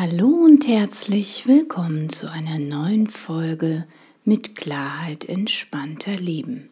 Hallo und herzlich willkommen zu einer neuen Folge mit Klarheit entspannter Leben.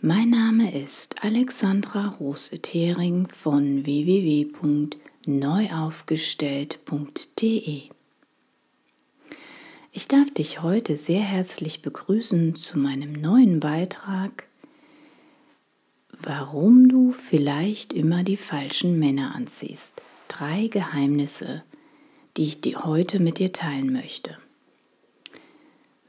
Mein Name ist Alexandra Rosethering von www.neuaufgestellt.de. Ich darf dich heute sehr herzlich begrüßen zu meinem neuen Beitrag Warum du vielleicht immer die falschen Männer anziehst. Drei Geheimnisse die ich dir heute mit dir teilen möchte.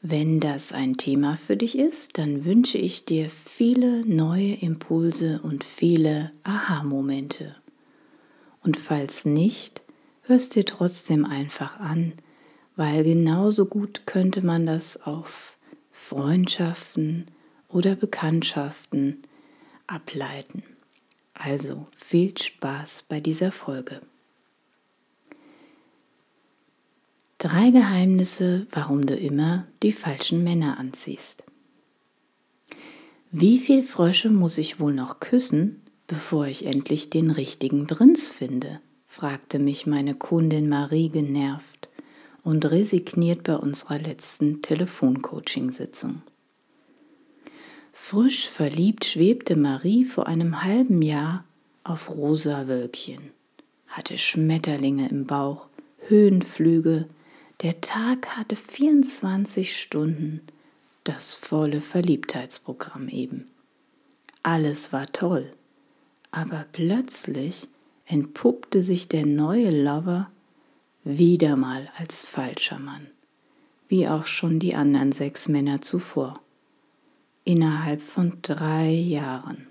Wenn das ein Thema für dich ist, dann wünsche ich dir viele neue Impulse und viele Aha-Momente. Und falls nicht, hörst dir trotzdem einfach an, weil genauso gut könnte man das auf Freundschaften oder Bekanntschaften ableiten. Also viel Spaß bei dieser Folge. Drei Geheimnisse, warum du immer die falschen Männer anziehst. Wie viel Frösche muss ich wohl noch küssen, bevor ich endlich den richtigen Prinz finde? fragte mich meine Kundin Marie genervt und resigniert bei unserer letzten Telefoncoaching-Sitzung. Frisch verliebt schwebte Marie vor einem halben Jahr auf rosa Wölkchen, hatte Schmetterlinge im Bauch, Höhenflüge, der Tag hatte 24 Stunden, das volle Verliebtheitsprogramm eben. Alles war toll, aber plötzlich entpuppte sich der neue Lover wieder mal als falscher Mann, wie auch schon die anderen sechs Männer zuvor, innerhalb von drei Jahren.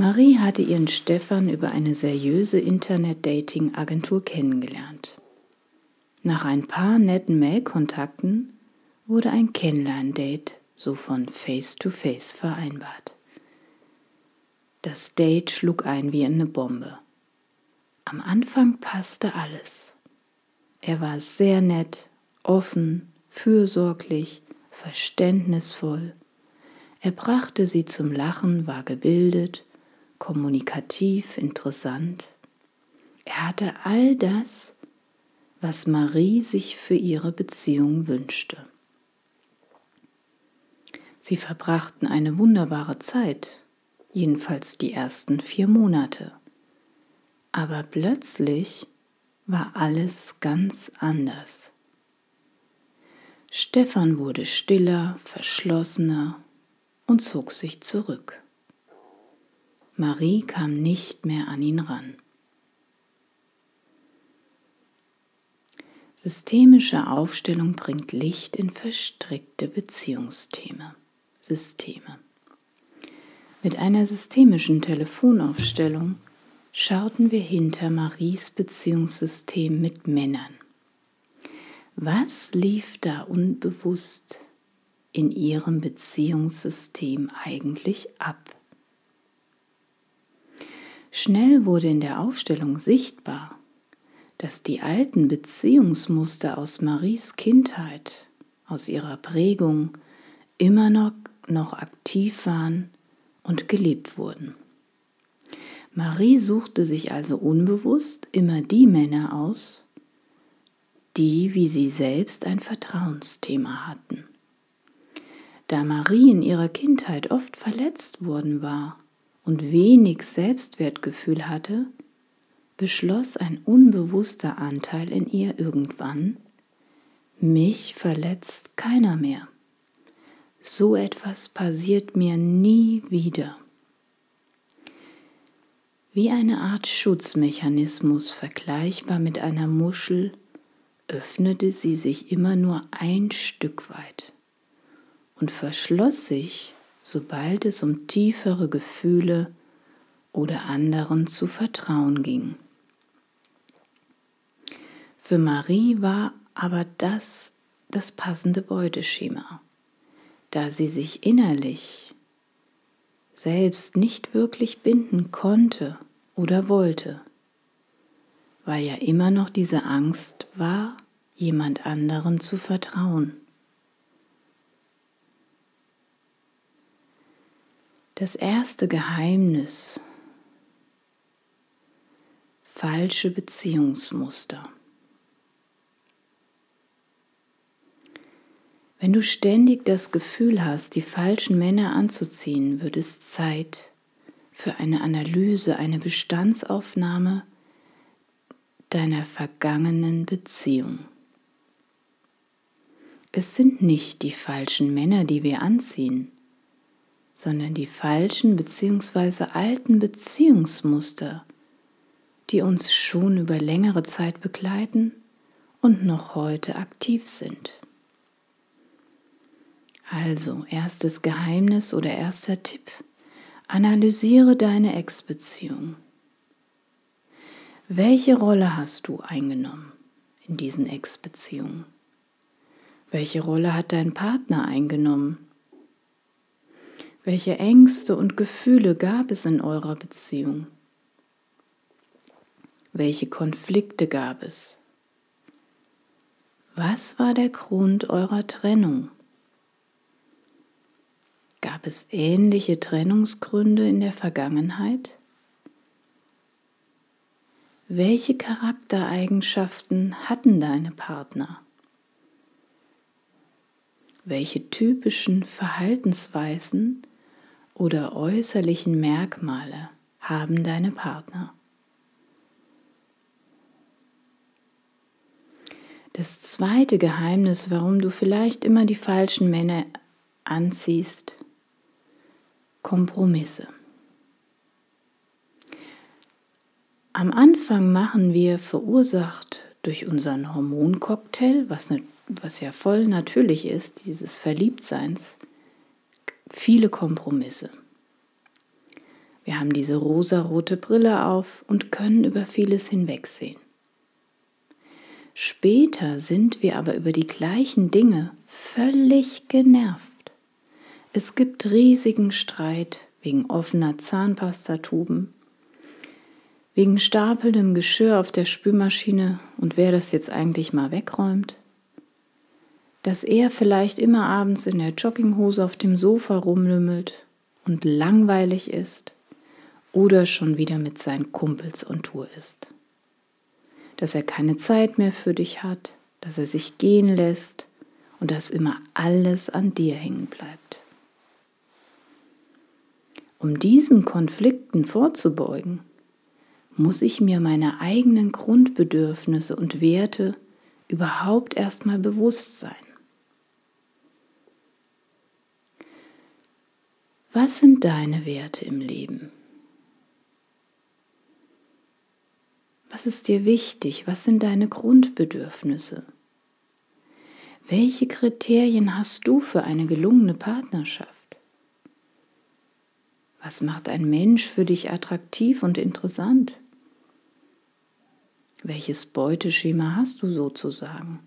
Marie hatte ihren Stefan über eine seriöse Internet-Dating-Agentur kennengelernt. Nach ein paar netten Mail-Kontakten wurde ein Kennenlern-Date so von Face-to-Face -face vereinbart. Das Date schlug ein wie eine Bombe. Am Anfang passte alles. Er war sehr nett, offen, fürsorglich, verständnisvoll. Er brachte sie zum Lachen, war gebildet kommunikativ, interessant. Er hatte all das, was Marie sich für ihre Beziehung wünschte. Sie verbrachten eine wunderbare Zeit, jedenfalls die ersten vier Monate. Aber plötzlich war alles ganz anders. Stefan wurde stiller, verschlossener und zog sich zurück. Marie kam nicht mehr an ihn ran. Systemische Aufstellung bringt Licht in verstrickte Beziehungssysteme. Systeme. Mit einer systemischen Telefonaufstellung schauten wir hinter Maries Beziehungssystem mit Männern. Was lief da unbewusst in ihrem Beziehungssystem eigentlich ab? Schnell wurde in der Aufstellung sichtbar, dass die alten Beziehungsmuster aus Maries Kindheit, aus ihrer Prägung, immer noch, noch aktiv waren und gelebt wurden. Marie suchte sich also unbewusst immer die Männer aus, die wie sie selbst ein Vertrauensthema hatten. Da Marie in ihrer Kindheit oft verletzt worden war und wenig Selbstwertgefühl hatte, beschloss ein unbewusster Anteil in ihr irgendwann, mich verletzt keiner mehr. So etwas passiert mir nie wieder. Wie eine Art Schutzmechanismus vergleichbar mit einer Muschel öffnete sie sich immer nur ein Stück weit und verschloss sich sobald es um tiefere Gefühle oder anderen zu vertrauen ging. Für Marie war aber das das passende Beuteschema, da sie sich innerlich selbst nicht wirklich binden konnte oder wollte, weil ja immer noch diese Angst war, jemand anderem zu vertrauen. Das erste Geheimnis falsche Beziehungsmuster. Wenn du ständig das Gefühl hast, die falschen Männer anzuziehen, wird es Zeit für eine Analyse, eine Bestandsaufnahme deiner vergangenen Beziehung. Es sind nicht die falschen Männer, die wir anziehen, sondern die falschen bzw. alten Beziehungsmuster, die uns schon über längere Zeit begleiten und noch heute aktiv sind. Also, erstes Geheimnis oder erster Tipp. Analysiere deine Ex-Beziehung. Welche Rolle hast du eingenommen in diesen Ex-Beziehungen? Welche Rolle hat dein Partner eingenommen? Welche Ängste und Gefühle gab es in eurer Beziehung? Welche Konflikte gab es? Was war der Grund eurer Trennung? Gab es ähnliche Trennungsgründe in der Vergangenheit? Welche Charaktereigenschaften hatten deine Partner? Welche typischen Verhaltensweisen oder äußerlichen Merkmale haben deine Partner? Das zweite Geheimnis, warum du vielleicht immer die falschen Männer anziehst, Kompromisse. Am Anfang machen wir verursacht durch unseren Hormoncocktail, was, ne, was ja voll natürlich ist, dieses Verliebtseins, viele Kompromisse. Wir haben diese rosarote Brille auf und können über vieles hinwegsehen. Später sind wir aber über die gleichen Dinge völlig genervt. Es gibt riesigen Streit wegen offener Zahnpastatuben, wegen stapelndem Geschirr auf der Spülmaschine und wer das jetzt eigentlich mal wegräumt, dass er vielleicht immer abends in der Jogginghose auf dem Sofa rumlümmelt und langweilig ist oder schon wieder mit seinen Kumpels on Tour ist, dass er keine Zeit mehr für dich hat, dass er sich gehen lässt und dass immer alles an dir hängen bleibt. Um diesen Konflikten vorzubeugen, muss ich mir meine eigenen Grundbedürfnisse und Werte überhaupt erstmal bewusst sein. Was sind deine Werte im Leben? Was ist dir wichtig? Was sind deine Grundbedürfnisse? Welche Kriterien hast du für eine gelungene Partnerschaft? Was macht ein Mensch für dich attraktiv und interessant? Welches Beuteschema hast du sozusagen?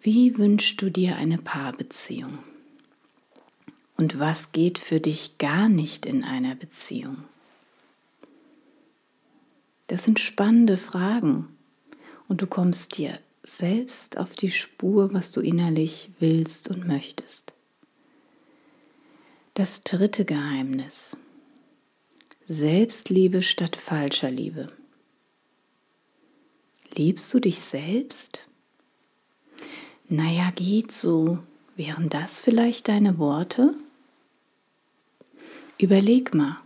Wie wünschst du dir eine Paarbeziehung? Und was geht für dich gar nicht in einer Beziehung? Das sind spannende Fragen und du kommst dir selbst auf die Spur, was du innerlich willst und möchtest. Das dritte Geheimnis. Selbstliebe statt falscher Liebe. Liebst du dich selbst? Naja, geht so. Wären das vielleicht deine Worte? Überleg mal,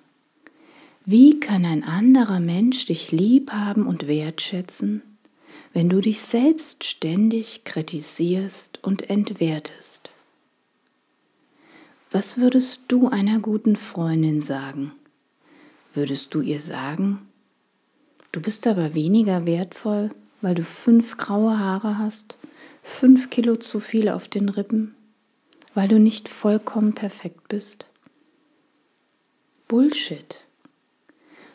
wie kann ein anderer Mensch dich lieb haben und wertschätzen, wenn du dich selbst ständig kritisierst und entwertest? Was würdest du einer guten Freundin sagen? Würdest du ihr sagen, Du bist aber weniger wertvoll, weil du fünf graue Haare hast, fünf Kilo zu viel auf den Rippen, weil du nicht vollkommen perfekt bist. Bullshit.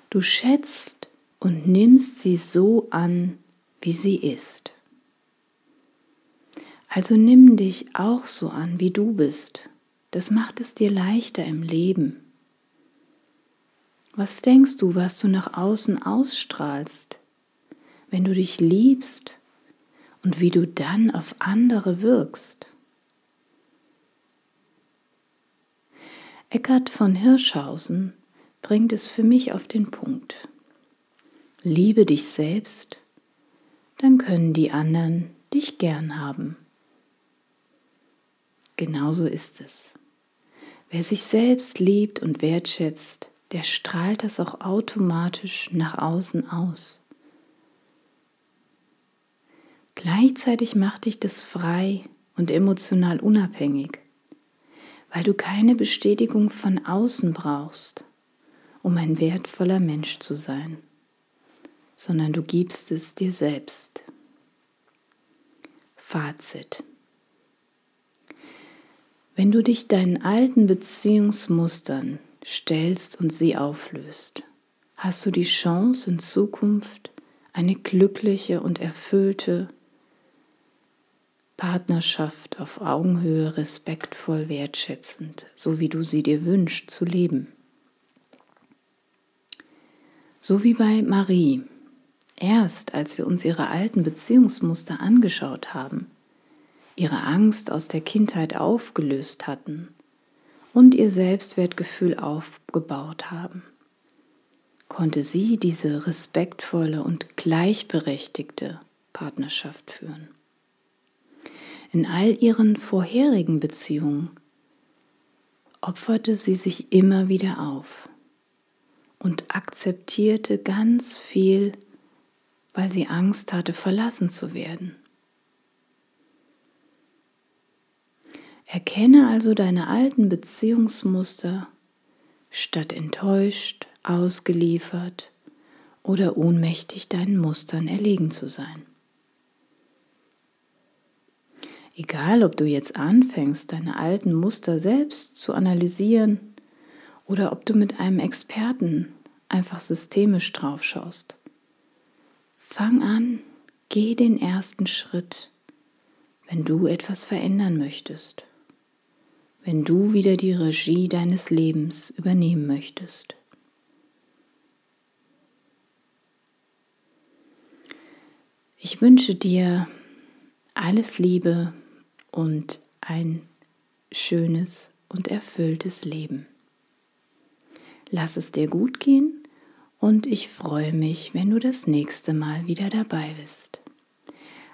Du schätzt und nimmst sie so an, wie sie ist. Also nimm dich auch so an, wie du bist. Das macht es dir leichter im Leben. Was denkst du, was du nach außen ausstrahlst, wenn du dich liebst und wie du dann auf andere wirkst? Eckhard von Hirschhausen bringt es für mich auf den Punkt. liebe dich selbst, dann können die anderen dich gern haben. Genauso ist es. Wer sich selbst liebt und wertschätzt, der strahlt das auch automatisch nach außen aus. Gleichzeitig macht dich das frei und emotional unabhängig, weil du keine Bestätigung von außen brauchst, um ein wertvoller Mensch zu sein, sondern du gibst es dir selbst. Fazit. Wenn du dich deinen alten Beziehungsmustern stellst und sie auflöst, hast du die Chance in Zukunft eine glückliche und erfüllte Partnerschaft auf Augenhöhe respektvoll wertschätzend, so wie du sie dir wünschst, zu leben. So wie bei Marie. Erst als wir uns ihre alten Beziehungsmuster angeschaut haben, ihre Angst aus der Kindheit aufgelöst hatten und ihr Selbstwertgefühl aufgebaut haben, konnte sie diese respektvolle und gleichberechtigte Partnerschaft führen. In all ihren vorherigen Beziehungen opferte sie sich immer wieder auf und akzeptierte ganz viel, weil sie Angst hatte, verlassen zu werden. Erkenne also deine alten Beziehungsmuster, statt enttäuscht, ausgeliefert oder ohnmächtig deinen Mustern erlegen zu sein. Egal, ob du jetzt anfängst, deine alten Muster selbst zu analysieren oder ob du mit einem Experten einfach systemisch drauf schaust. Fang an, geh den ersten Schritt, wenn du etwas verändern möchtest, wenn du wieder die Regie deines Lebens übernehmen möchtest. Ich wünsche dir alles Liebe und ein schönes und erfülltes Leben. Lass es dir gut gehen und ich freue mich, wenn du das nächste Mal wieder dabei bist.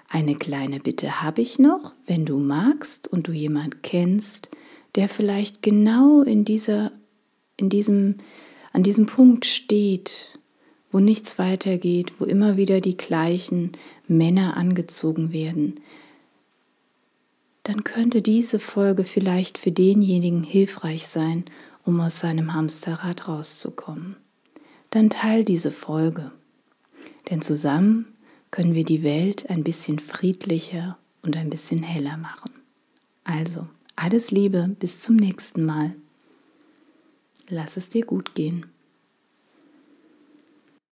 Eine kleine Bitte habe ich noch, wenn du magst und du jemand kennst, der vielleicht genau in dieser in diesem an diesem Punkt steht, wo nichts weitergeht, wo immer wieder die gleichen Männer angezogen werden, dann könnte diese Folge vielleicht für denjenigen hilfreich sein, um aus seinem Hamsterrad rauszukommen. Dann teil diese Folge, denn zusammen können wir die Welt ein bisschen friedlicher und ein bisschen heller machen. Also, alles Liebe, bis zum nächsten Mal. Lass es dir gut gehen.